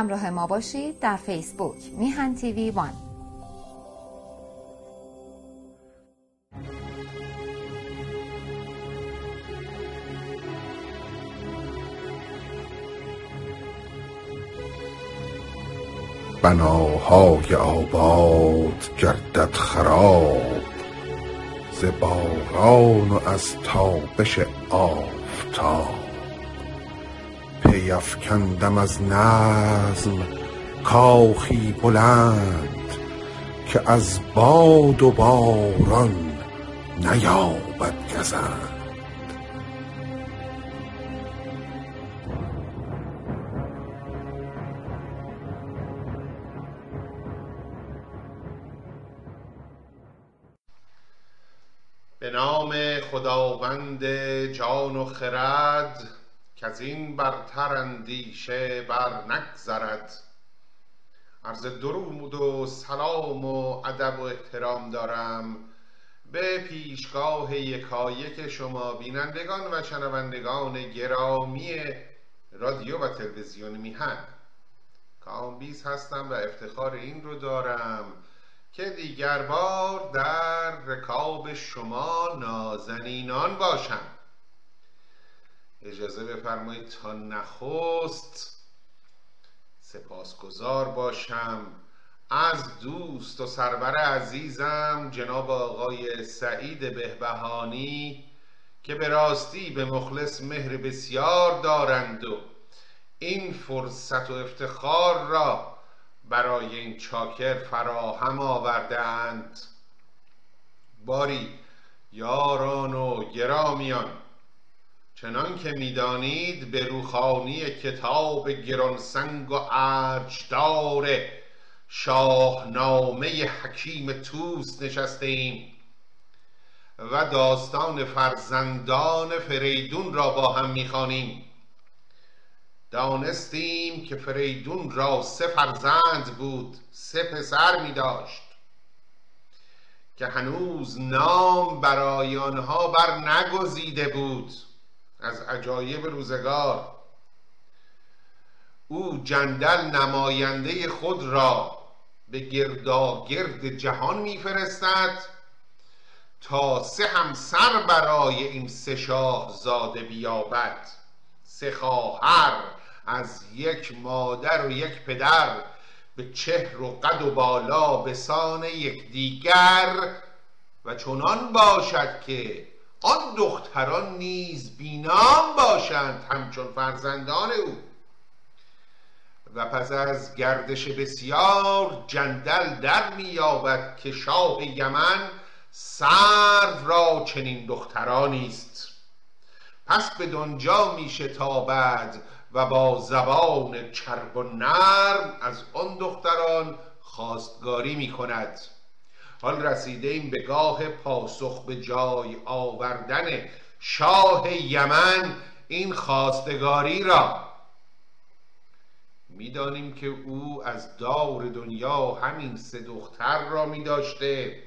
همراه ما باشید در فیسبوک میهن تیوی وان. بناهای آباد گردد خراب ز باران و از تابش آفتاب. افکندم از نظم کاخی بلند که از باد و باران نیابد گزند. به نام خداوند جان و خرد کز این برتر اندیشه بر نگذرد. عرض درود و سلام و ادب و احترام دارم به پیشگاه یکایک شما بینندگان و شنوندگان گرامی رادیو و تلویزیون میهن. کامبیز هستم و افتخار این رو دارم که دیگر بار در رکاب شما نازنینان باشم. اجازه بفرمایید تا نخست سپاسگزار باشم. از دوست و سرور عزیزم جناب آقای سعید بهبهانی که به راستی به مخلص مهر بسیار دارند و این فرصت و افتخار را برای این چاکر فراهم آوردهاند. باری یاران و گرامیان چنان که می‌دانید به روخانی کتاب گرانسنگ و ارجدار شاهنامه حکیم توس نشسته ایم و داستان فرزندان فریدون را با هم می‌خوانیم. دانستیم که فریدون را سه فرزند بود سه پسر می داشت که هنوز نام برای آنها بر نگزیده بود. از عجایب روزگار. او جندل نماینده خود را به گرداگرد جهان میفرستد تا سه همسر برای این سه شاه زاده بیابد. سه خواهر از یک مادر و یک پدر به چهر و قد و بالا به سان یکدیگر و چنان باشد که آن دختران نیز بینام باشند همچون فرزندان او. و پس از گردش بسیار جندل در مییابد که شاه یمن سرو را چنین دخترانی است. پس به دنجا می شتابد و با زبان چرب و نرم از آن دختران خواستگاری می کند حال رسیده این به گاه پاسخ به جای آوردن شاه یمن این خواستگاری را. می‌دانیم که او از دار دنیا همین سه دختر را می داشته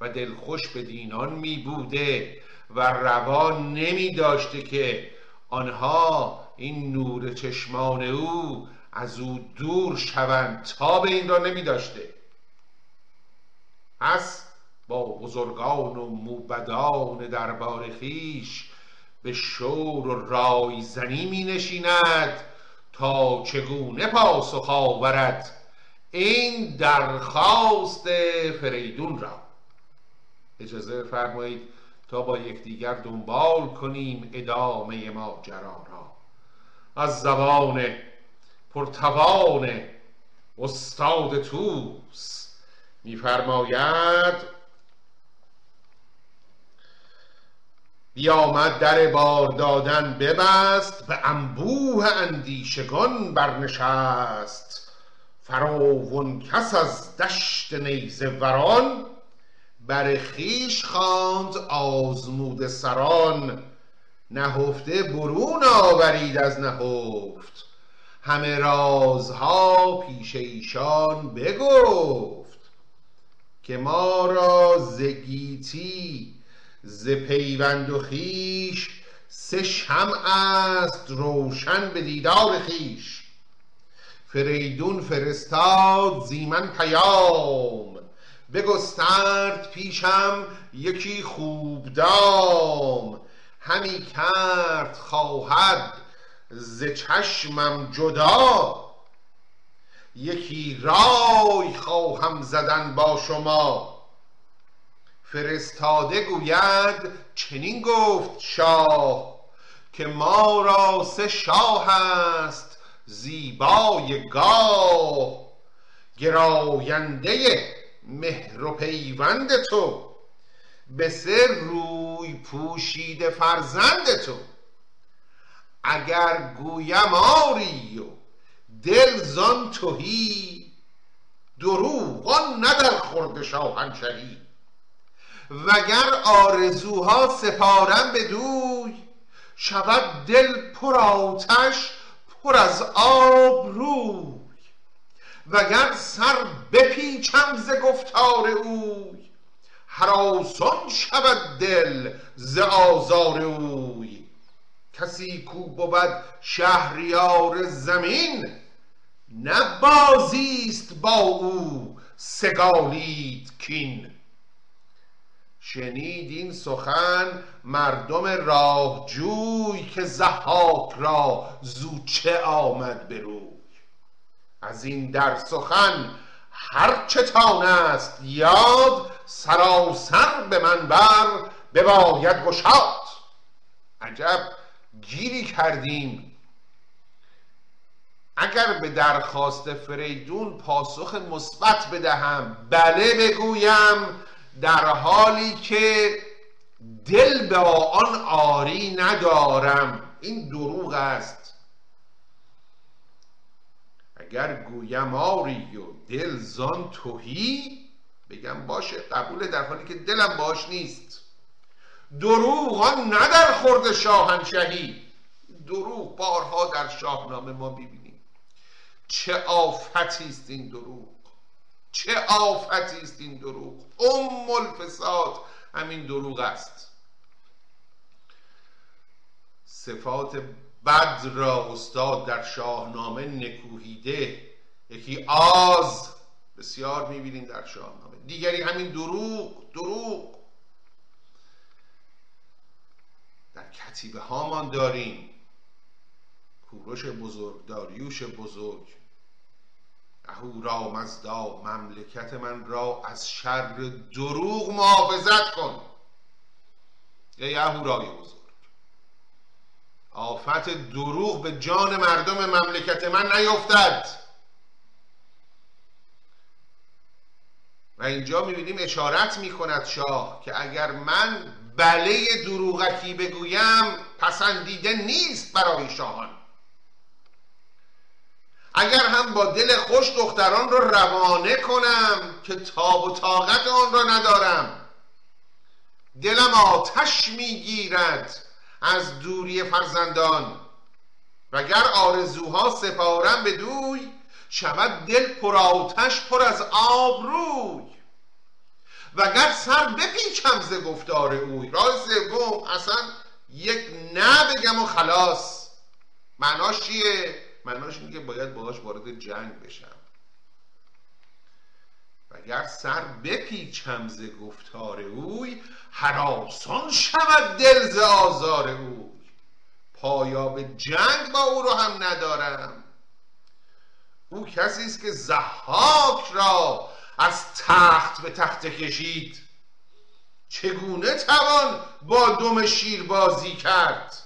و دلخوش به دینان می بوده و روان نمی داشته که آنها این نور چشمان او از او دور شوند. تا به این را نمی داشته پس با بزرگان و موبدان دربار خیش به شور و رایزنی می نشیند تا چگونه پاسخ آورد این درخواست فریدون را. اجازه فرمایید تا با یکدیگر دنبال کنیم ادامه ماجرا را. از زبان پرتوان استاد توس میفرماید بیامد در بار دادن ببست به انبوه اندیشگان برنشست. فراون کس از دشت نیزه وران بر خویش خواند آزموده سران. نهفته برون آورید از نهفت. همه رازها پیش ایشان بگفت. که ما را ز گیتی ز پیوند و خویش سه شمع است روشن به دیدار خویش. فریدون فرستاد زیمن پیام بگسترد پیشم یکی خوب دام همی کرد خواهد ز چشمم جدا. یکی رای خواهم زدن با شما. فرستاده گوید چنین گفت شاه که ما را سه شاه است زیبای گاه. گراینده مهر و پیوند تو به سر روی پوشیده فرزند تو. اگر گویم آری و دل زان توهی دروغان ندر خورد شاهنشهی. وگر آرزوها سپارم به دوی شود دل پر آتش پر از آب روی. وگر سر بپیچم ز گفتار اوی هراسان شود دل ز آزار اوی. کسی کو بود شهریار زمین نه بازیست با او سگالید کین. شنید این سخن مردم راهجوی که ضحاک را زوچه آمد به روی. از این در سخن هر چتان است یاد سراسر به من بر بباید گشاد. عجب گیری کردیم اگر به درخواست فریدون پاسخ مثبت بدهم بله بگویم در حالی که دل به آن آری ندارم. این دروغ است. اگر گویم آری و دل زان توهی بگم باشه قبول در حالی که دلم باش نیست. دروغ آن ندر خورد شاهنشهی. دروغ بارها در شاهنامه ما ببینیم چه آفتی است این دروغ؟ چه آفتی است این دروغ؟ ام الفساد همین دروغ است. صفات بد را استاد در شاهنامه نکوهیده یکی آز بسیار می‌بینیم در شاهنامه. دیگری همین دروغ دروغ. در کتیبه هامان داریم. کوروش بزرگ داریوش بزرگ. اهورا مزدا مملکت من را از شر دروغ محافظت کن. ای اهورای بزرگ. آفت دروغ به جان مردم مملکت من نیفتد. و اینجا می‌بینیم اشارت می‌کند شاه که اگر من بله دروغکی بگویم پسندیده نیست برای شاهان. اگر هم با دل خوش دختران را روانه کنم که تاب و طاقت آن را ندارم. دلم آتش می‌گیرد از دوری فرزندان. وگر آرزوها سپارم به دوی شود دل پر آتش پر از آب روی. وگر سر بپیچم ز گفتار اوی. راه سوم اصلا یک نه بگم و خلاص. معناش چیه؟ معناش اینه که باید باهاش وارد جنگ بشم. وگر سر بپیچم ز گفتار اوی حراسان شود دل ز آزار اوی. پایا به جنگ با او رو هم ندارم. او کسی است که زحاک را از تخت به تخت کشید. چگونه توان با دم شیر بازی کرد؟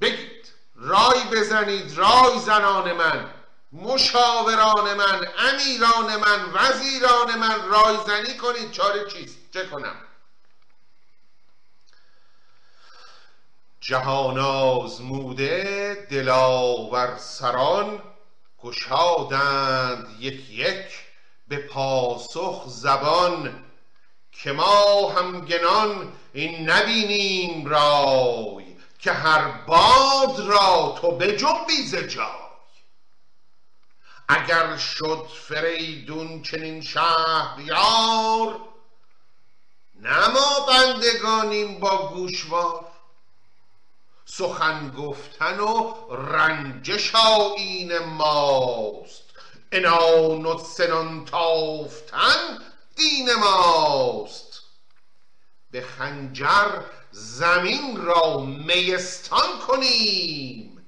بگید. رای بزنید رای زنان من مشاوران من امیران من وزیران من رای زنی کنید. چاره چیست؟ چه کنم؟ جهان آزموده دلاور سران گشادند یک یک به پاسخ زبان که ما همگنان این نبینیم رای. که هر باد را تو بجنبی ز جای. اگر شد فریدون چنین شهریار نه ما بندگانیم با گوشوار. سخن گفتن و رنجش آیین ماست. انان و سنان تافتن دین ماست. به خنجر زمین را میستان کنیم.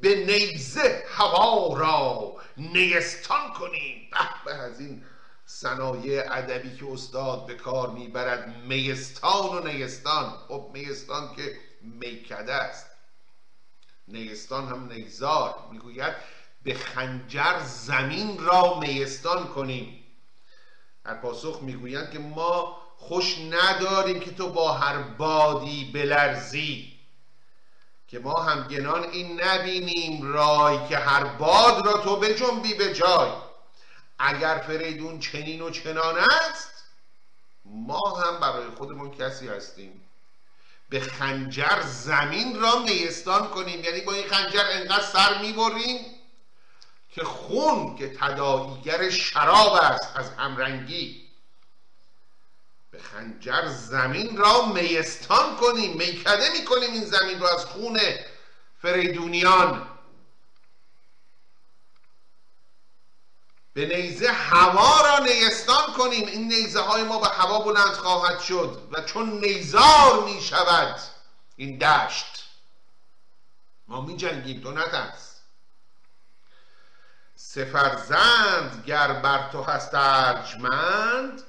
به نیزه هوا را نیستان کنیم. به از این صنایع ادبی که استاد به کار می‌برد میستان و نیستان. خب میستان که میکده است. نیستان هم نیزار. می‌گوید به خنجر زمین را میستان کنیم. در پاسخ می‌گویند که ما خوش نداریم که تو با هر بادی بلرزی. که ما همگنان این نبینیم رای که هر باد را تو بجنبی به جای. اگر فریدون چنین و چنان است ما هم برای خودمون کسی هستیم. به خنجر زمین را نیستان کنیم. یعنی با این خنجر انقدر سر می‌بریم که خون که تداعیگر شراب است از همرنگی. به خنجر زمین را میستان کنیم میکده می‌کنیم این زمین را از خون فریدونیان. به نیزه هوا را نیستان کنیم این نیزه های ما به هوا بلند خواهد شد و چون نیزار می شود این دشت. ما می جنگیم تو نترس. سفرزند گر بر تو هست ارجمند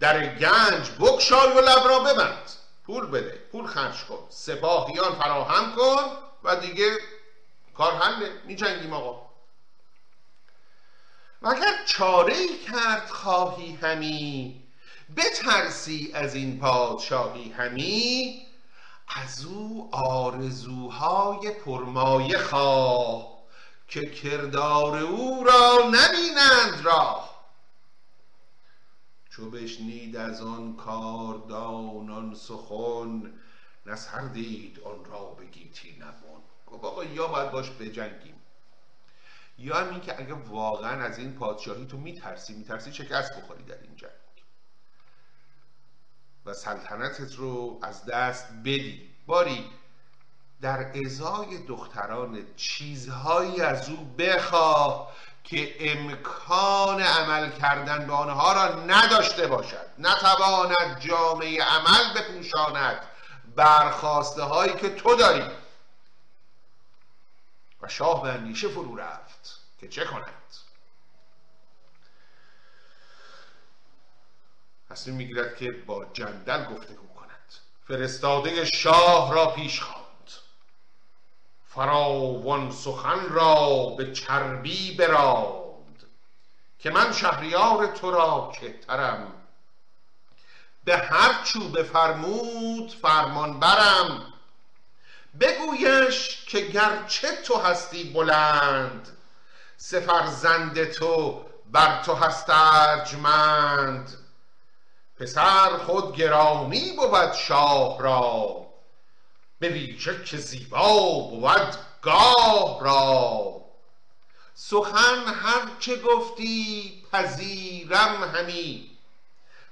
در گنج بکشای و لب را ببند. پول بده پول خرج کن. سپاهیان فراهم کن و دیگه کار حله. می جنگیم آقا. و اگر چاره کرد خواهی همی؟ بترسی از این پادشاهی همی؟ از او آرزوهای پرمایه خواه که کردار او را نبینند راه. چو بشنید از آن کاردانان سخن نه سر دید آن را به گیتی نبون گفت آقا یا باید باش بجنگیم. یا هم این که اگه واقعا از این پادشاهی تو میترسی میترسی شکست بخوری در این جنگ. و سلطنتت رو از دست بدی. باری در ازای دختران چیزهایی از او بخواه که امکان عمل کردن به آنها را نداشته باشد. نتواند جامعه عمل بپوشاند. برخواسته هایی که تو داری. و شاه به اندیشه فرو رفت که چه کند؟ تصمیم می‌گیرد که با جندل گفتگو کند. فرستاده شاه را پیش خواند فراوان سخن را به چربی براند که من شهریار تو را کهترم. به هر چو بفرمود فرمان برم بگویش که گرچه تو هستی بلند سفرزند تو بر تو هست ارجمند پسر خود گرامی بود شاه را. به که زیبا بود گاه را. سخن هر چه گفتی پذیرم همی.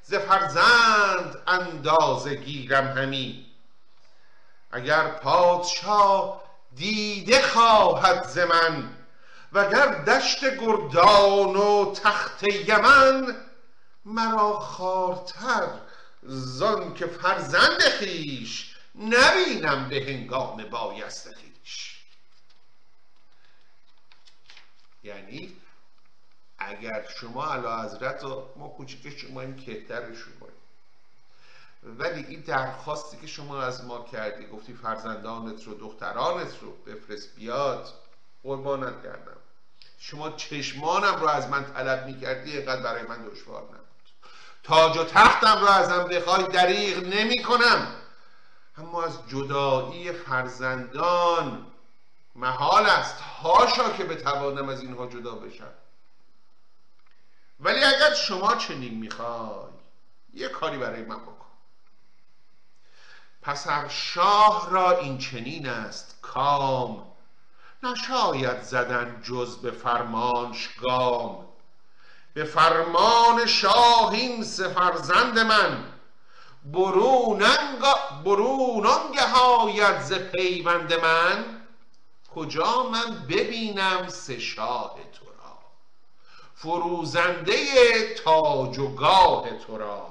ز فرزند اندازه گیرم همی. اگر پادشاه دیده خواهد ز من وگر دشت گردان و تخت یمن مرا خارتر زان که فرزند خیش نبینم به هنگام بایست خیش. یعنی اگر شما علا حضرت ما کوچیک شما این کهتر شما ولی این درخواستی که شما از ما کردی گفتی فرزندانت رو دخترانت رو بفرست بیاد قربانت کردم. شما چشمانم رو از من طلب می‌کردی اینقدر برای من دشوار نبود. تاج و تختم رو ازم بخوای دریغ نمی کنم اما از جدایی فرزندان محال است هاشا که بتوانم از اینها جدا بشم. ولی اگر شما چنین می‌خوای یه کاری برای من بکن. پس شاه را این چنین است کام. نشاید زدن جز به فرمانش گام. به فرمان شاه این سفرزند من. برون آنگه هاید ز پیوند من. کجا من ببینم سه شاه تو را؟ فروزنده تاج و گاه تو را.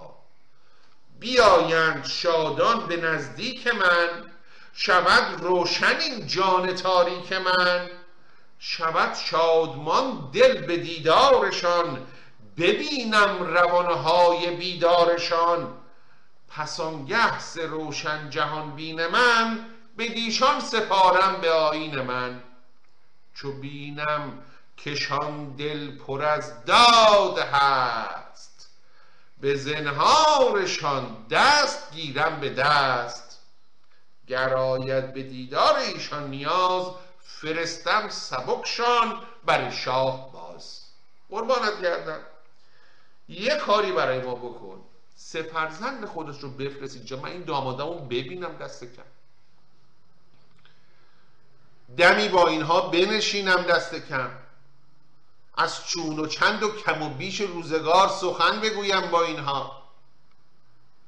بیایند شادان به نزدیک من. شود روشن این جان تاریک من. شود شادمان دل به دیدارشان. ببینم روانهای بیدارشان. پس ز روشن جهان بین من به دیشان سپارم به آیین من. چو بینم کشان دل پر از داد هست به زنهارشان دست گیرم به دست. گراید به دیدار ایشان نیاز فرستم سبکشان بر شاه باز. قربانت گردم. یه کاری برای ما بکن. سه فرزند خودش رو بفرست اینجا من این دامادمو ببینم دست کم. دمی با اینها بنشینم دست کم. از چون و چند و کم و بیش روزگار سخن بگویم با اینها.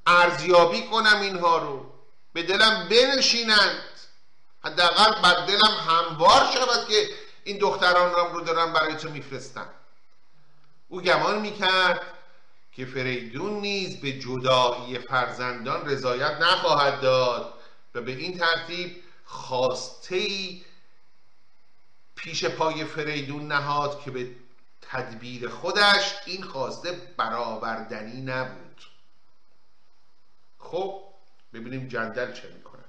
ارزیابی کنم اینها رو. به دلم بنشینند. حداقل بر دلم هموار شود که این دختران رو دارم برای تو میفرستم. او گمان می‌کرد که فریدون نیز به جدایی فرزندان رضایت نخواهد داد و به این ترتیب خواسته ای پیش پای فریدون نهاد که به تدبیر خودش این خواسته برآوردنی نبود. خب ببینیم جندل چه می‌کند.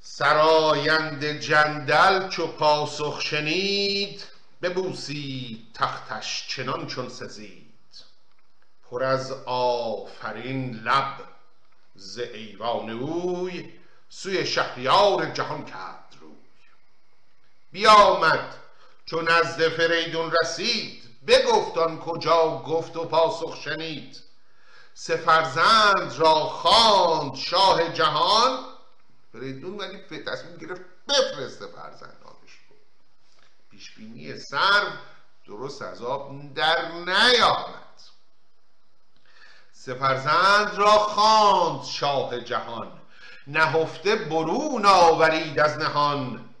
سرایند جندل چو پاسخ شنید ببوسید تختش چنان چون سزید. پر از آفرین لب ز ایوان اوی سوی شهریار جهان کرد روی. بیامد چون نزد فریدون رسید بگفت کجا گفت و پاسخ شنید. سه فرزند را خواند شاه جهان. فریدون ولی تصمیم گرفت بفرسته فرزندانش رو. پیشبینی سر درست از آب در نیامد. سه فرزند را خواند شاه جهان. نهفته برون آورید از نهان.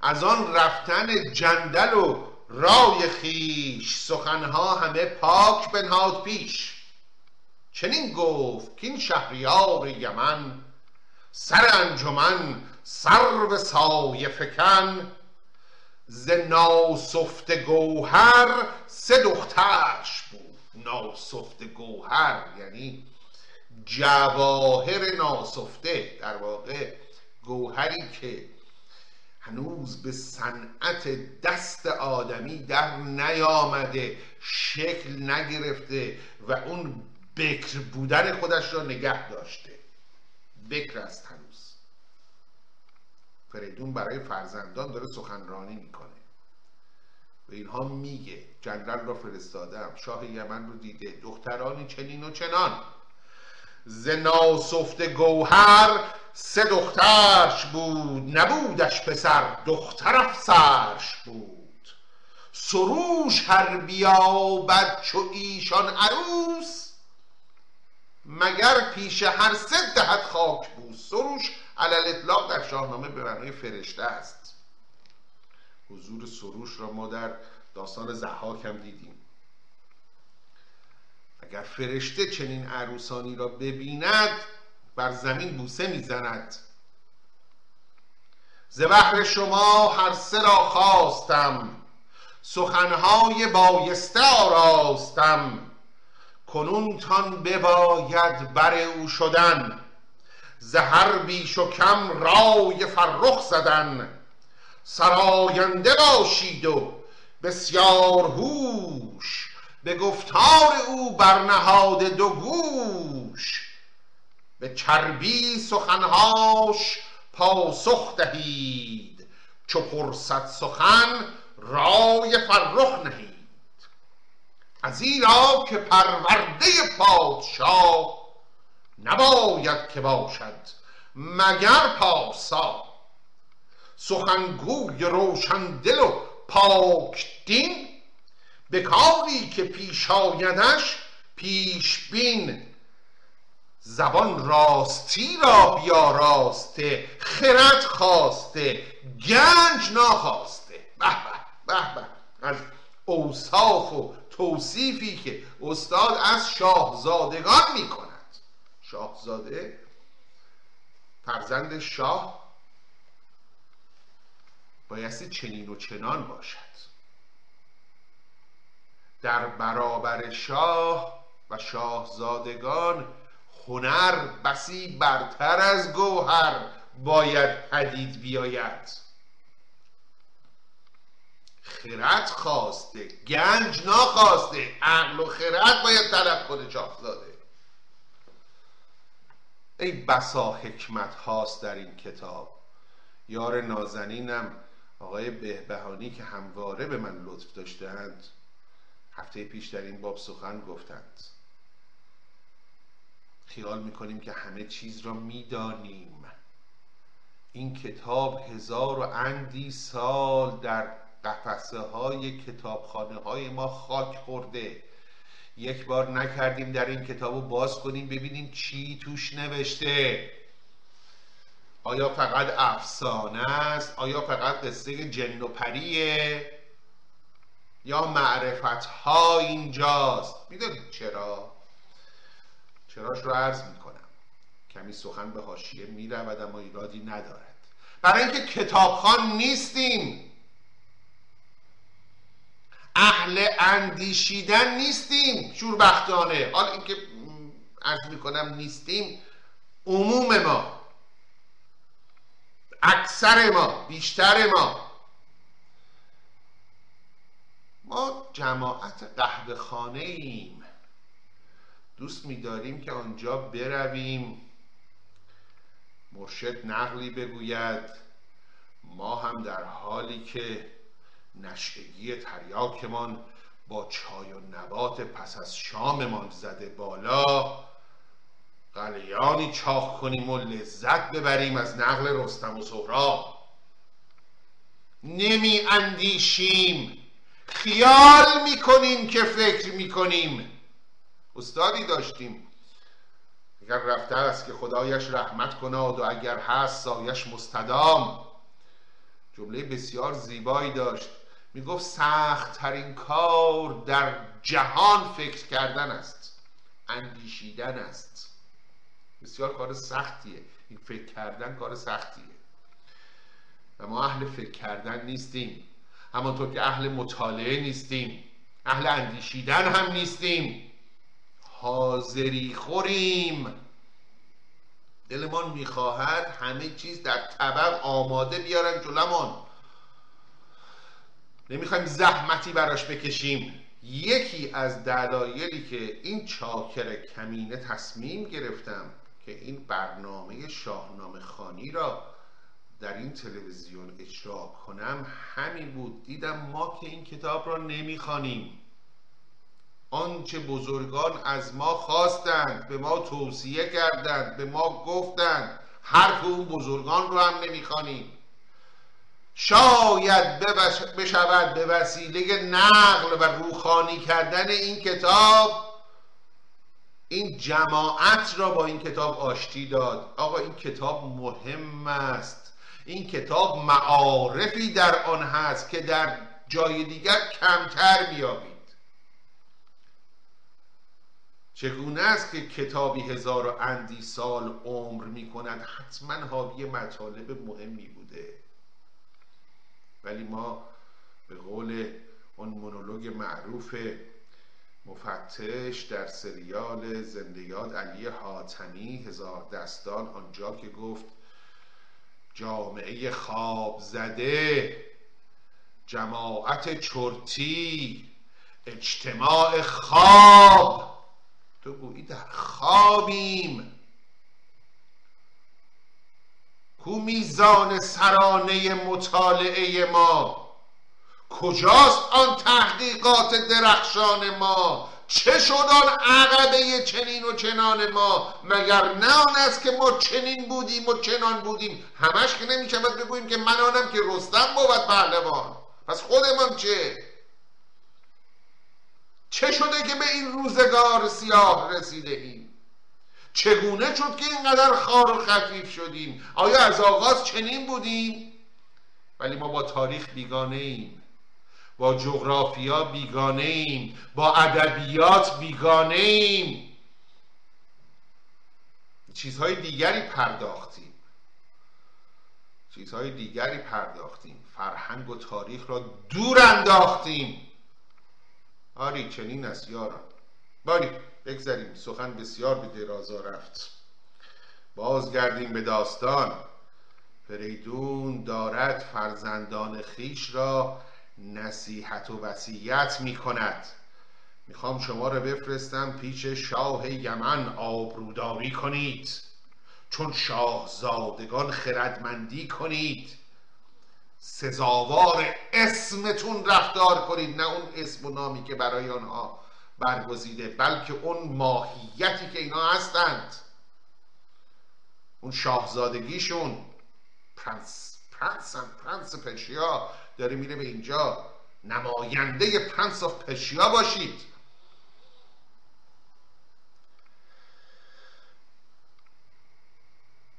از آن رفتن جندل و رای خیش سخنها همه پاک بنهاد پیش. چنین گفت که این شهریار یمن سر انجمن سر به سایه فکن. ز ناسفت گوهر سه دخترش بود. ناسفت گوهر یعنی جواهر ناسفته. در واقع گوهری که هنوز به صنعت دست آدمی در نیامده شکل نگرفته و اون بکر بودن خودش را نگه داشته. بکر است هنوز. فریدون برای فرزندان داره سخنرانی می‌کنه. و اینها میگه. جنرال را فرستادم. شاه یمن رو دیده. دخترانی چنین و چنان. ز ناسفت گوهر سه دخترش بود. نبودش پسر دختر افسرش بود. سروش هر بیابد چو ایشان عروس. مگر پیش هر سه دهد خاک بود. سروش علل اطلاق در شاهنامه به معنای فرشته است. حضور سروش را ما در داستان زحاک هم دیدیم. اگر فرشته چنین عروسانی را ببیند بر زمین بوسه می‌زند. ز بحر شما هر سه را خواستم سخنهای بایسته آراستم. کنونتان بباید بر او شدن زهر بیش و کم رای فرخ زدن. سراینده باشید و بسیار هوش به گفتار او برنهاد دو گوش. به چربی سخنهاش پاسخ دهید چو پرسد سخن رای فرخ نهید. از ایرا که پرورده پادشاه نباید که باشد مگر پاسا. سخنگوی روشن دل و پاک دین. به کاری که پیش آیدش پیش بین. زبان راستی را بیاراسته خرد خواسته گنج ناخواسته. به به به از اوصاف و توصیفی که استاد از شاهزادگان می کند شاهزاده فرزند شاه بایستی چنین و چنان باشد. در برابر شاه و شاهزادگان هنر بسی برتر از گوهر باید پدید بیاید. خرد خواسته گنج ناخواسته عقل و خرد باید طلب کنه شاهزاده. ای بسا حکمت هاست در این کتاب. یار نازنینم آقای بهبهانی که همواره به من لطف داشتند هفته پیش در این باب سخن گفتند. خیال می‌کنیم که همه چیز را می‌دانیم. این کتاب هزار و اندی سال در قفسه های کتابخانه های ما خاک خورده. یک بار نکردیم در این کتاب رو باز کنیم ببینیم چی توش نوشته. آیا فقط افسانه است؟ آیا فقط قصه جن و پریه؟ یا معرفت ها اینجاست؟ می‌دونید چرا؟ چراش رو عرض می‌کنم. کمی سخن به حاشیه می‌رود اما ایرادی ندارد. برای اینکه کتابخان نیستیم. اهل اندیشیدن نیستیم شوربختانه. حالا اینکه عرض می‌کنم نیستیم عموم ما. اکثر ما بیشتر ما. ما جماعت قهوه خانه ایم. دوست میداریم که آنجا برویم. مرشد نقلی بگوید. ما هم در حالی که نشگی تریاکمان با چای و نبات پس از شاممان زده بالا قلیانی چاخ کنیم و لذت ببریم از نقل رستم و سهراب. نمی اندیشیم. خیال می‌کنیم که فکر می‌کنیم استادی داشتیم. اگر رفته است که خدایش رحمت کناد و اگر هست سایش مستدام. جمله بسیار زیبایی داشت. می‌گفت سخت ترین کار در جهان فکر کردن است. اندیشیدن است. بسیار کار سختیه. این فکر کردن کار سختیه. و ما اهل فکر کردن نیستیم. همانطور که اهل مطالعه نیستیم اهل اندیشیدن هم نیستیم. حاضری خوریم. دلمان می‌خواهد همه چیز در طبق آماده بیارن جلومان نمی‌خوایم زحمتی براش بکشیم. یکی از دلایلی که این چاکر کمینه تصمیم گرفتم که این برنامه شاهنامه خانی را در این تلویزیون اجرا کنم همین بود. دیدم ما که این کتاب را نمی‌خوانیم. آنچه بزرگان از ما خواستند به ما توصیه کردند به ما گفتند حرف اون بزرگان رو هم نمی‌خوانیم. شاید بشود به وسیله نقل و روخانی کردن این کتاب این جماعت را با این کتاب آشتی داد. آقا این کتاب مهم است. این کتاب معارفی در آن هست که در جای دیگر کمتر بیابید. چگونه است که کتابی هزار و اندی سال عمر می کند؟ حتما حاوی مطالب مهمی بوده. ولی ما به قول اون مونولوگ معروف مفتش در سریال زندگیات علی حاتمی هزار دستان آنجا که گفت جامعه خواب زده جماعت چرتی اجتماع خواب. تو گویی در خوابیم. کو میزان سرانه مطالعه ما؟ کجاست آن تحقیقات درخشان ما؟ چه شد آن عقبه چنین و چنان ما؟ مگر نه آن است که ما چنین بودیم و چنان بودیم؟ همش که نمی شود بگوییم که من آنم که رستم بود پهلوان. پس خودمان چه؟ چه شده که به این روزگار سیاه رسیده ایم چگونه شد که اینقدر خار و خفیف شدیم؟ آیا از آغاز چنین بودیم؟ ولی ما با تاریخ بیگانه ایم. با جغرافیا بیگانه ایم با ادبیات بیگانه ایم چیزهای دیگری پرداختیم. چیزهای دیگری پرداختیم. فرهنگ و تاریخ را دور انداختیم. آری چنین است یاران. باری بگذاریم سخن بسیار به درازا رفت. بازگردیم به داستان. فریدون دارد فرزندان خیش را نصیحت و وصیت می کند می‌خوام شما را بفرستم پیش شاه یمن آبروداری کنید. چون شاهزادگان خردمندی کنید. سزاوار اسمتون رفتار کنید. نه اون اسم و نامی که برای آنها برگزیده بلکه اون ماهیتی که اینا هستند. اون شاهزادگیشون prince prince Prince Persia داره میره به اینجا. نماینده Prince of Persia باشید.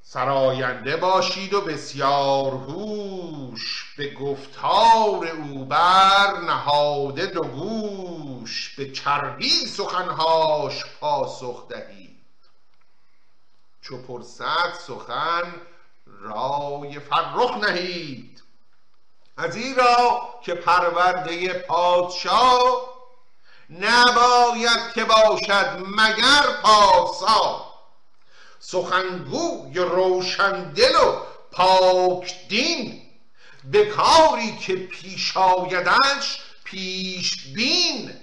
سراینده باشید و بسیار هوش به گفتار او بر نهاده دو گوش. به چربی سخنهاش پاسخ دهید. چو پرسد سخن رای فرخ نهید. از ایرا که پرورده پادشاه نباید که باشد مگر پاسا سخنگوی روشندل و پاک دین به کاری که پیش آیدش پیش بین.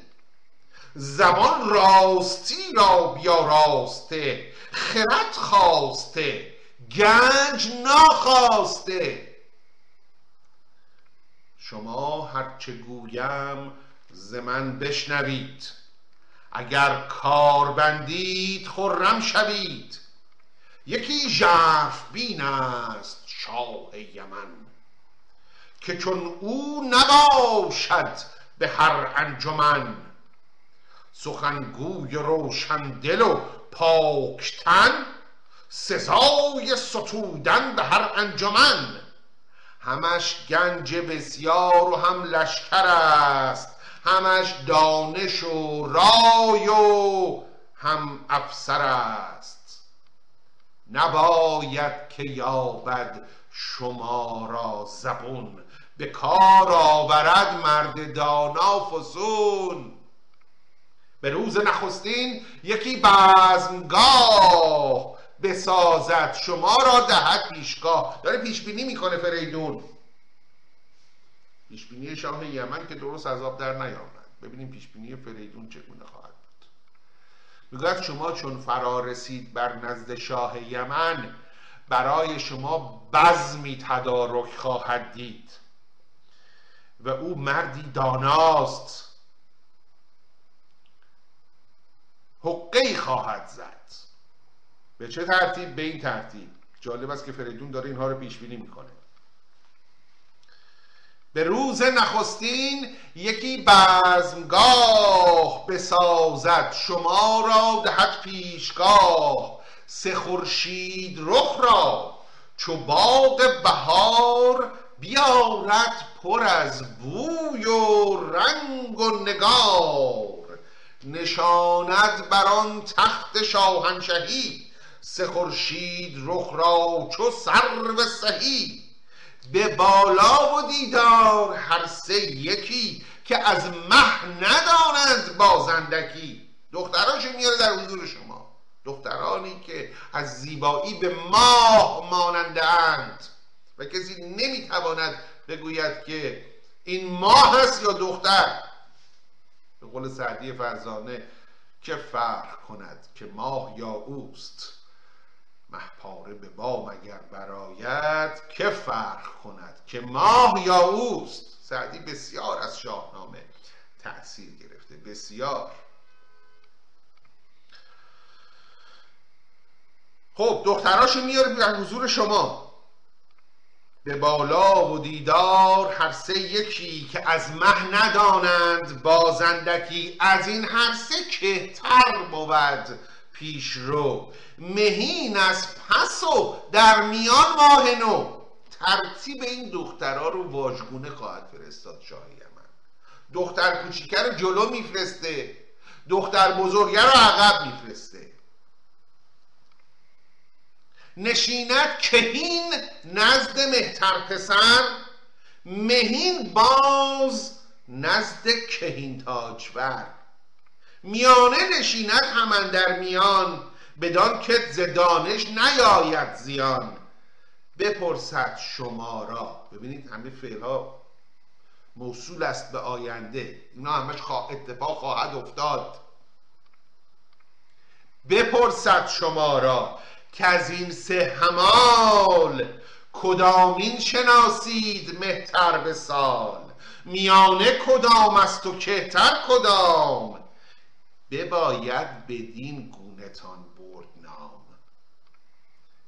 زبان راستی را بیاراسته خرد خواسته گنج ناخواسته. شما هرچه گویم ز من بشنوید. اگر کار بندید خرم شوید. یکی ژرف بین است شاه یمن که چون او نباشد به هر انجمن. سخنگوی روشندل و پاکتن سزای ستودن به هر انجمن. همش گنج بسیار و هم لشکر است همش دانش و رای و هم افسر است. نباید که یابد شما را زبون به کار آورد مرد دانا فسون. به روز نخستین یکی بزمگاه بسازد شما را دهد پیشگاه. داره پیشبینی می‌کنه فریدون. پیشبینی شاه یمن که درست از آب در نیامد. ببینیم پیشبینی فریدون چگونه خواهد بود. می‌گوید شما چون فرا رسید بر نزد شاه یمن برای شما بزمی تدارک خواهد دید. و او مردی داناست. حقه خواهد زد. به چه ترتیب؟ به این ترتیب. جالب است که فریدون داره اینها رو پیش بینی می‌کنه. به روز نخستین یکی بزمگاه بسازد شما را دهد پیشگاه سه خورشید رخ را چو باغ بهار بیارد پر از بوی و رنگ و نگار. نشاند بر آن تخت شاهنشهی سه خورشید رخ را چو سرو سهی به بالا و دیدار هر سه یکی که از مه ندانند بازندکی دختراشو میاره در حضور شما. دخترانی که از زیبایی به ماه ماننده اند و کسی نمی‌تواند بگوید که این ماه است یا دختر. به قول سعدی فرزانه که فرق کند که ماه یا اوست؟ محپاره به بام اگر براید که فرق کند که ماه یا اوست؟ سعدی بسیار از شاهنامه تأثیر گرفته بسیار. خب دختراشو میاره به حضور شما. به بالا و دیدار هر سه یکی که از مه ندانند بازندکی از این هر سه کهتر بود. پیشرو مهین از پس و در میان ماه نو. ترتیب این دخترها رو واژگونه خواهد فرستاد شاهی من دختر کوچیکه رو جلو میفرسته. دختر بزرگه رو عقب میفرسته. نشینت کهین نزد مهتر پسر. مهین باز نزد کهین تاجور. میانه نشینت همان در میان بدان که ز دانش نیاید زیان. بپرسد شما را. ببینید همه فعل ها موصول است به آینده. اینا همش اتفاق خواهد افتاد. بپرسد شما را که از این سه همال کدامین شناسید مهتر به سال؟ میانه کدام است و کهتر کدام؟ بباید بدین گونتان برد نام.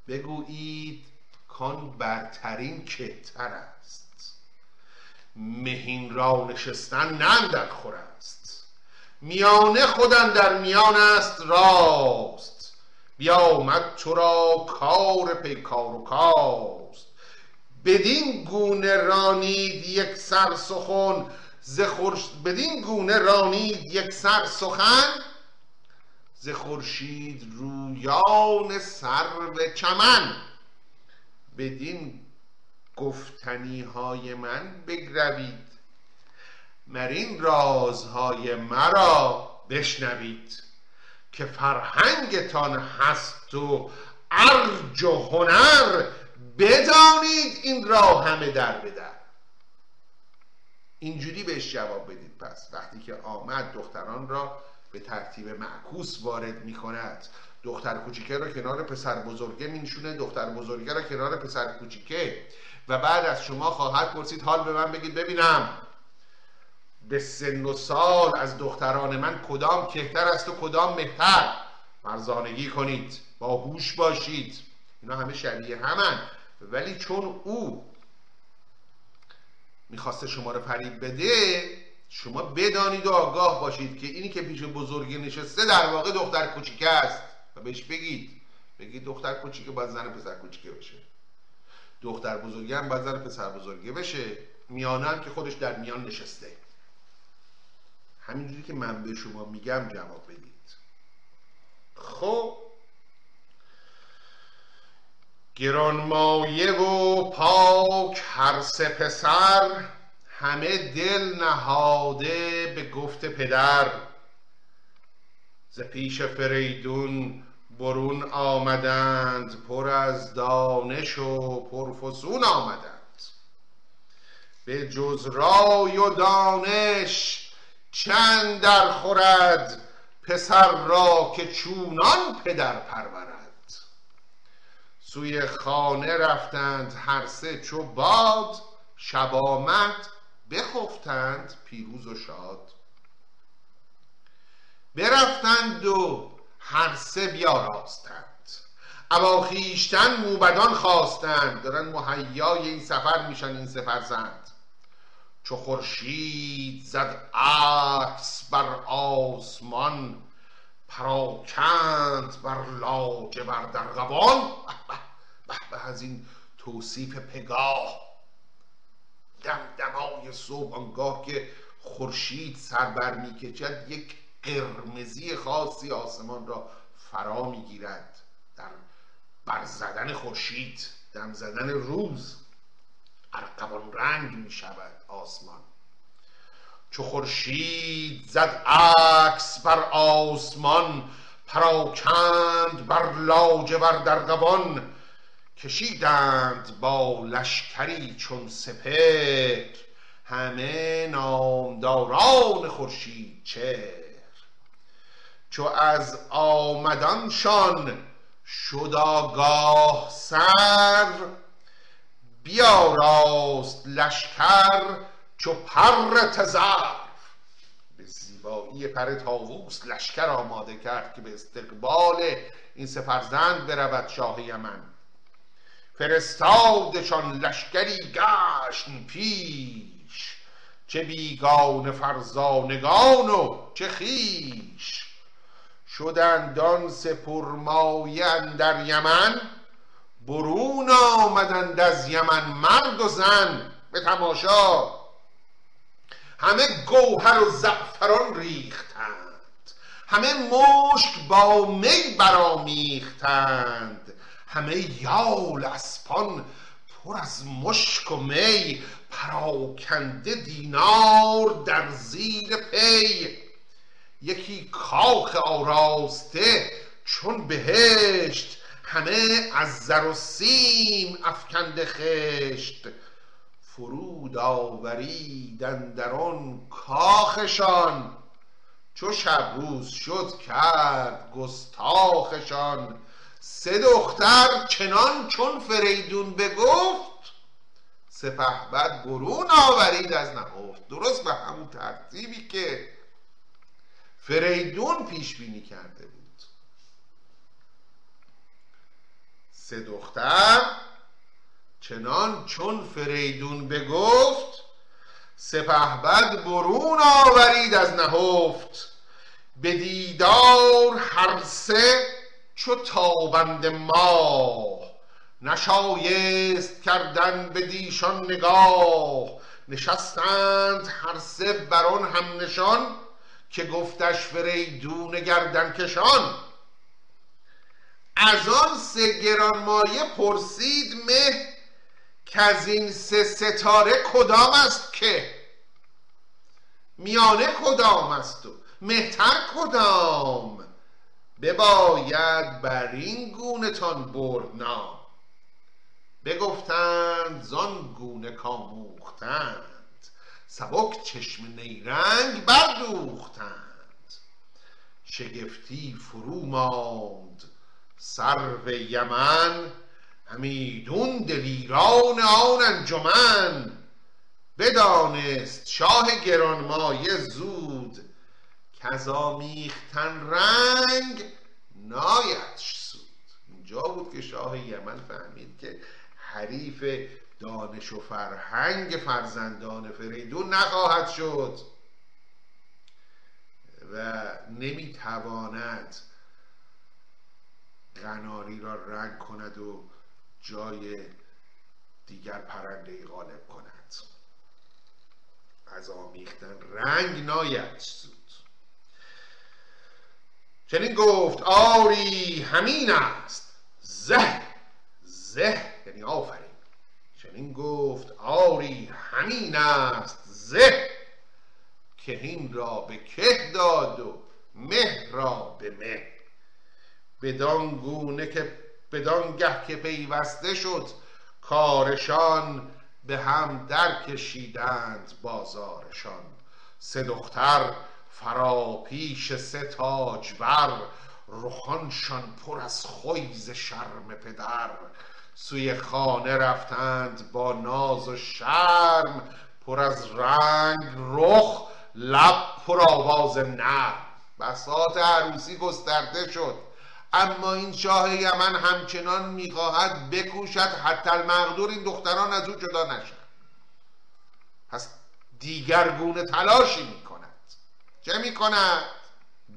بگویید کان برترین کهتر است. مهین را نشستن نه در خور است. میانه خودن در میان است راست. بیامد تو را کار پیکار و کاست. بدین گونه رانید یک سر سخن ز بدین گونه رانید یک سر سخن ز خورشید رویان سرو چمن. بدین گفتنی های من بگروید مرین رازهای مرا بشنوید که فرهنگتان هست و ارج و هنر بدانید این را همه در بدر اینجوری بهش جواب بدید. پس وقتی که آمد دختران را به ترتیب معکوس وارد می کند دختر کوچیکه را کنار پسر بزرگه مینشونه. دختر بزرگه را کنار پسر کوچیکه. و بعد از شما خواهد پرسید حال به من بگید. ببینم. به سن و سال از دختران من کدام کهتر است و کدام مهتر؟ مرزانگی کنید. با هوش باشید. اینا همه شبیه همن. ولی چون او می‌خواسته شما رو فریب بده شما بدانید و آگاه باشید که اینی که پیش بزرگی نشسته در واقع دختر کوچیکه است. و بهش بگید. بگید دختر کوچیکه باید زن پسر کوچیکه بشه دختر بزرگی هم باید زن پسر بزرگی بشه. میانه هم که خودش در میان نشسته. همینجوری که من به شما میگم جواب بدید. خب گرانمایه و پاک هر سه پسر همه دل نهاده به گفت پدر. ز پیش فریدون برون آمدند پر از دانش و پرفسون آمدند. به جز رای و دانش چند در خورد پسر را که چونان پدر پرورد سوی خانه رفتند هر سه چو باد شب آمد بخفتند پیروز و شاد. برفتند و هر سه بیاراستند. ابا خویشتن موبدان خواستند. دارن مهیای این سفر میشن این سفرزند چو خورشید زد عکس بر آسمان پراکند بر لاجه بر درغبان به از این توصیف پگاه. دم دمای صبح آنگاه که خورشید سر بر می‌کشد یک قرمزی خاصی آسمان را فرا می‌گیرد. در برزدن خورشید دم زدن روز ارقبان رنگ می شود آسمان. چو خورشید زد عکس بر آسمان پراکند بر لاجور در کشیدند با لشکری چون سپر همه نامداران خورشید چهر. چو از آمدانشان شد آگاه سر بیاراست لشکر چو پر تزرف به زیبایی پر تاووس لشکر آماده کرد که به استقبال این سفرزند برود شاه یمن. فرستادشان لشکری گشن پیش. چه بیگان فرزانگان و چه خیش شدندان سپرمایه در یمن برون آمدند از یمن مرد و زن به تماشا. همه گوهر و زعفران ریختند همه مشک با می برامیختند همه یال اسپان پر از مشک و می پراکنده دینار در زیر پی. یکی کاخ آراسته چون بهشت همه از زر و سیم افکنده خشت. فرود آوریدن در آن کاخشان. چو شب روز شد کرد گستاخشان سه دختر چنان چون فریدون بگفت سپهبد برون آورید از نهفت. درست به همون ترتیبی که فریدون پیش بینی کرده بود. سه دختر چنان چون فریدون بگفت سپهبد برون آورید از نهفت. به دیدار هر سه چو تابند ماه نشایست کردن به دیشان نگاه. نشستند هر سه بران هم نشان که گفتش فریدون گردن کشان. از آن سه گرانمایه پرسید مه که از این سه ستاره کدام است که؟ میانه کدام است و مهتر کدام؟ بباید بر این گونه تان برد نام بگفتند زان گونه کاموختند. سبک چشم نیرنگ بردوختند. شگفتی فرو ماند سرو یمن. همیدون دلیران آن انجمن. بدانست شاه گرانمایه زود کز آمیختن رنگ نایدش سود. اینجا بود که شاه یمن فهمید که حریف دانش و فرهنگ فرزندان فریدون نخواهد شد و نمی‌تواند قناری را رنگ کند و جای دیگر پرنده غالب کند. از آمیختن رنگ ناید سود. چنین گفت آری همین است. زه زه یعنی آفرین. چنین گفت آری همین است. زه کهین را به که داد و مه را به مه. بدان گونه که بدان گه که پیوسته شد کارشان به هم در کشیدند بازارشان. سه دختر فرا پیش سه تاجور رخانشان پر از خویز شرم پدر. سوی خانه رفتند با ناز و شرم پر از رنگ رخ لب پر آواز نر. بساط عروسی گسترده شد. اما این شاه یمن همچنان می‌خواهد بکوشد حتی المقدور این دختران از او جدا نشد پس دیگرگونه تلاشی می‌کند چه می‌کند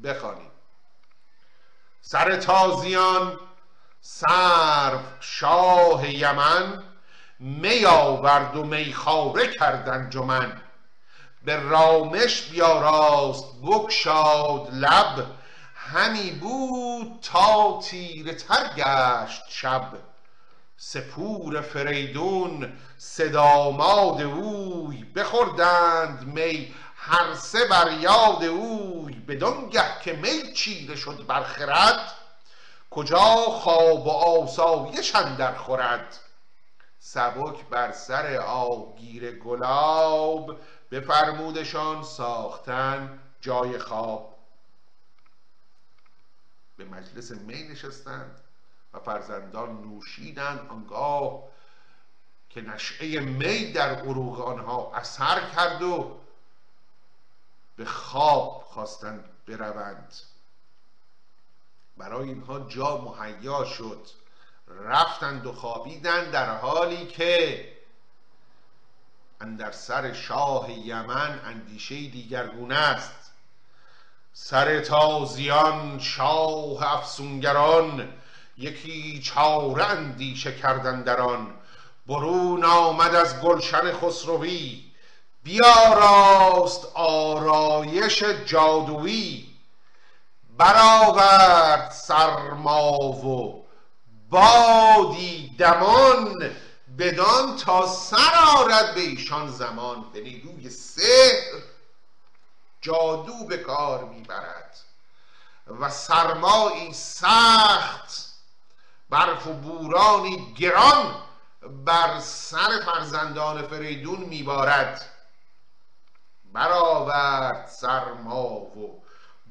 بخوانیم. سر تازیان سرف شاه یمن می آورد و میخاره کردن جمن. به رامش بیاراست بکشاد لب. همی بود تا تیره تر گشت شب. سپور فریدون صداماد اوی بخوردند می. هر سه بر یاد اوی بدانگه که می چیره شد بر خرد کجا خواب و آسایش اندر خورد. سبک بر سر آبگیر گلاب بفرمودشان ساختن جای خواب. به مجلس می نشستند و فرزندان نوشیدند آنگاه که نشعه می در عروق آنها اثر کرد و به خواب خواستند بروند. برای اینها جا مهیا شد. رفتند و خوابیدند در حالی که اندر سر شاه یمن اندیشه دیگرگونه است. سر تازیان شاه افسونگران یکی چاره اندیشه کردن در آن. برون آمد از گلشن خسروی. بیاراست آرایش جادویی. برآورد سرما و بادی دمان بدان تا سر آرد به ایشان زمان. به نیروی سحر جادو به کار می‌برد و سرمایی سخت برف و بورانی گران بر سر فرزندان فریدون میبارد. برآورد سرما و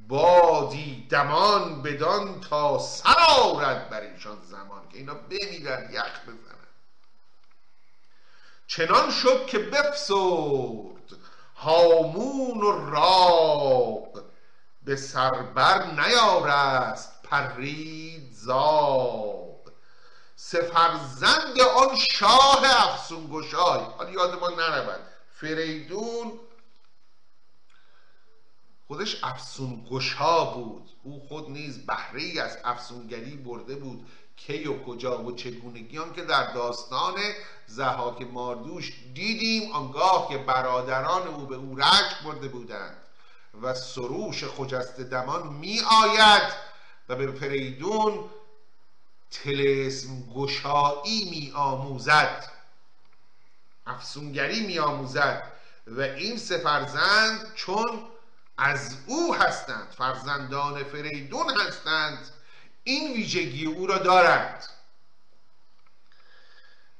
بادی دمان بدان تا سر آرد بر ایشان زمان که اینا بمیرن یخ بزنن. چنان شد که بفسرد هامون و راق به سربر نیارست پرید زاغ. سه فرزند آن شاه افسون گشای حالا یاد ما نرود فریدون خودش افسون گشا بود. او خود نیز بهره از افسونگری برده بود. کی و کجا و چگونگیان که در داستان زهاک ماردوش دیدیم آنگاه که برادران او به او رشک برده بودند و سروش خجست دمان می آید و به فریدون تلسم گشایی می آموزد افسونگری می آموزد و این سه فرزند چون از او هستند فرزندان فریدون هستند. این ویژگی او را دارند.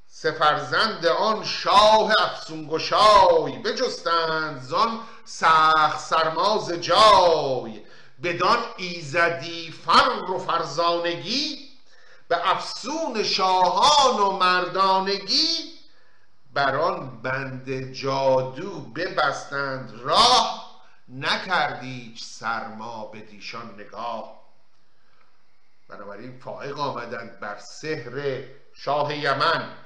سفرزند آن شاه افسونگشای بجستند زان سخت سرماز جای. بدان ایزدی فر و فرزانگی به افسون شاهان و مردانگی. بر آن بند جادو ببستند راه نکردیچ سرما به دیشان نگاه. بنابراین فائق آمدند بر سحر شاه یمن.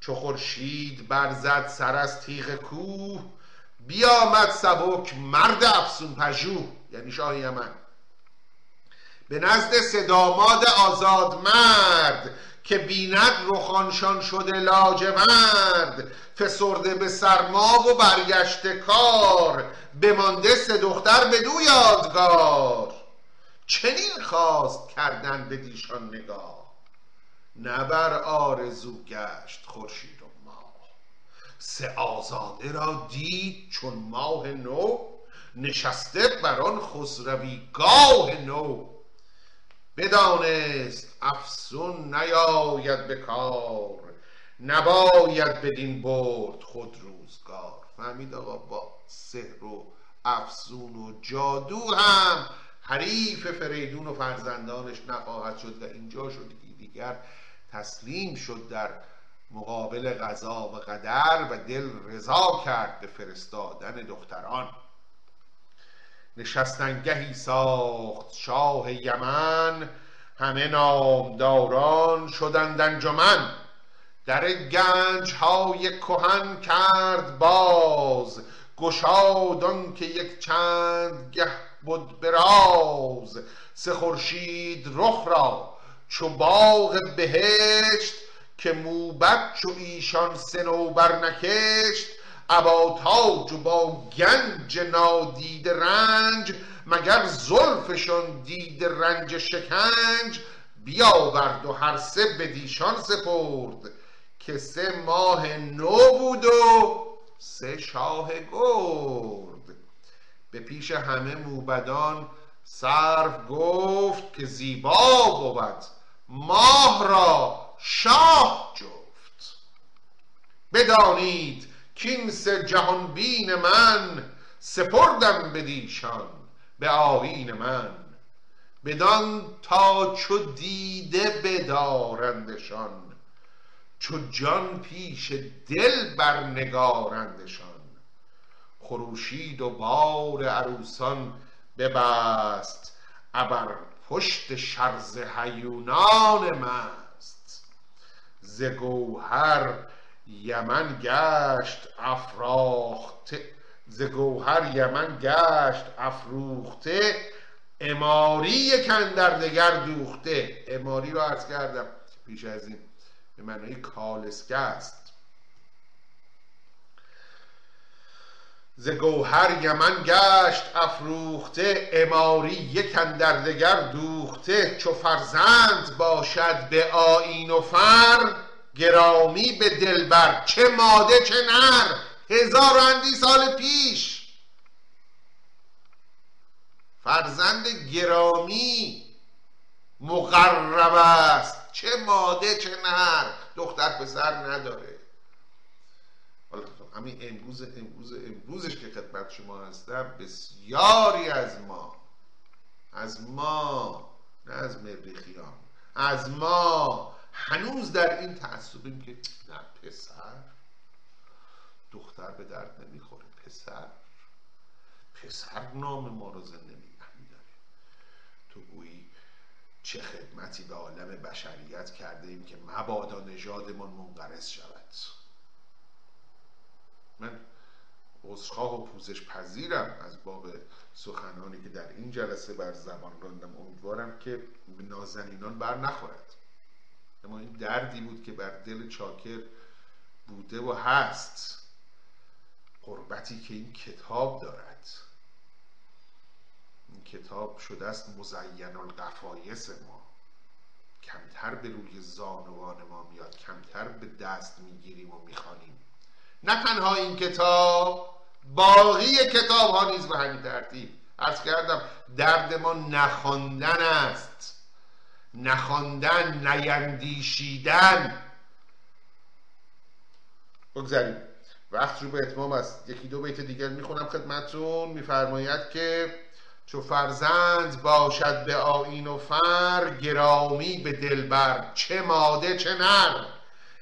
چو خورشید برزد سر از تیغ کوه بیامد سبک مرد افسون پژوه یعنی شاه یمن. به نزد سداماد آزاد مرد که بیند رخانشان شده لاجورد فسرده به سرما و برگشت کار بمانده سه دختر به دو یادگار. چنین خواست کردن به دیشان نگاه. نه بر آرزو گشت خورشید و ماه. سه آزاده را دید چون ماه نو نشسته بر آن خسروی گاه نو. بدانست افسون نیاید به کار نباید بدین برد خود روزگار. فهمید آقا با سحر و افسون و جادو هم حریف فریدون و فرزندانش نخواهد شد و اینجا شد که دیگر تسلیم شد در مقابل غذا و قدر و دل رضا کرد به فرستادن دختران. نشستنگهی ساخت شاه یمن. همه نامداران شدند انجمن. در گنج های کهن کرد باز. گشادان که یک چند گه بود براز. سه خورشید رخ را چو باغ بهشت که موبت چو ایشان سنوبر نکشت. ابا تاج و با گنج نادید رنج مگر زلفشان دید رنج شکنج؟ بیاورد و هر سه به دیشان سپرد که سه ماه نو بود و سه شاه گرد. به پیش همه موبدان صرف گفت که زیبا بود ماه را شاه جفت. بدانید کین سه جهان بین من سپردم بدیشان به آیین من. بدان تا چو دیده بدارندشان چو جان پیش دل برنگارندشان. خروشید و بار عروسان ببست ابر پشت شرز هیونان مست. ز گوهر یمن گشت افراخته ز گوهر یمن گشت افروخته اماری یک دگر دوخته. اماری رو عرض کردم پیش از این به معنای کالسکه است. ز گوهر یمن گشت افروخته اماری یک دگر دوخته. چو فرزند باشد به آین و فر گرامی به دلبر چه ماده چه نر. هزار اندی سال پیش. فرزند گرامی مقرب است. چه ماده چه نر. دختر پسر نداره. حالا همین امروز امروز امروزش که خدمت شما هستم بسیاری از ما از ما نه از مریخیان از ما هنوز در این تعصبیم که نه پسر. دختر به درد نمی‌خوره پسر. پسر نام ما رو زنده تو گویی چه خدمتی به عالم بشریت کرده ایم که مبادا نژادمان منقرض شود. من عذرخواه و پوزش پذیرم از باب سخنانی که در این جلسه بر زبان راندم. امیدوارم که نازنینان بر نخورد. اما این دردی بود که بر دل چاکر بوده و هست. قربتی که این کتاب دارد. این کتاب شده است مزین القفایس ما. کمتر به روی زانوان ما میاد کمتر به دست می‌گیریم و می‌خوانیم. نه تنها این کتاب باقی کتاب ها نیز به همین ترتیب. ارز کردم درد ما نخواندن است. نخواندن نیندیشیدن. بگذاریم. وقت رو به اتمام است. یکی دو بیت دیگر می‌خونم خدمتون میفرماید که چو فرزند باشد به آین و فر گرامی به دلبر چه ماده چه نر.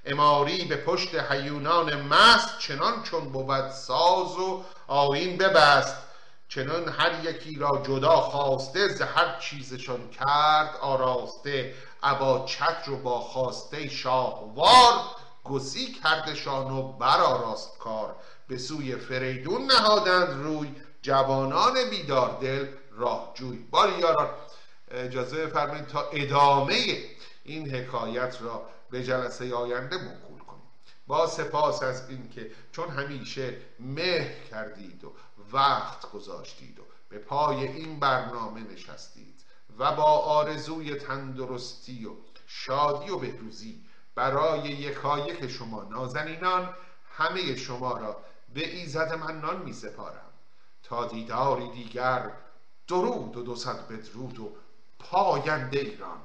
اماری به پشت حیونان مست چنان چون بود ساز و آین ببست. چنان هر یکی را جدا خواسته ز هر چیزشان کرد آراسته. ابا چتر و با خواسته شاهوار گسی کردشان و برآراست کار. به سوی فریدون نهادند روی جوانان بیدار دل راهجوی. باری یاران اجازه بفرمایید تا ادامه این حکایت را به جلسه آینده موکول کنیم. با سپاس از اینکه چون همیشه مهر کردید و وقت گذاشتید و به پای این برنامه نشستید و با آرزوی تندرستی و شادی و بهروزی برای یکایک شما نازنینان همه شما را به ایزد منان می سپارم. تا دیداری دیگر درود و دو صد بدرود و پاینده ایران.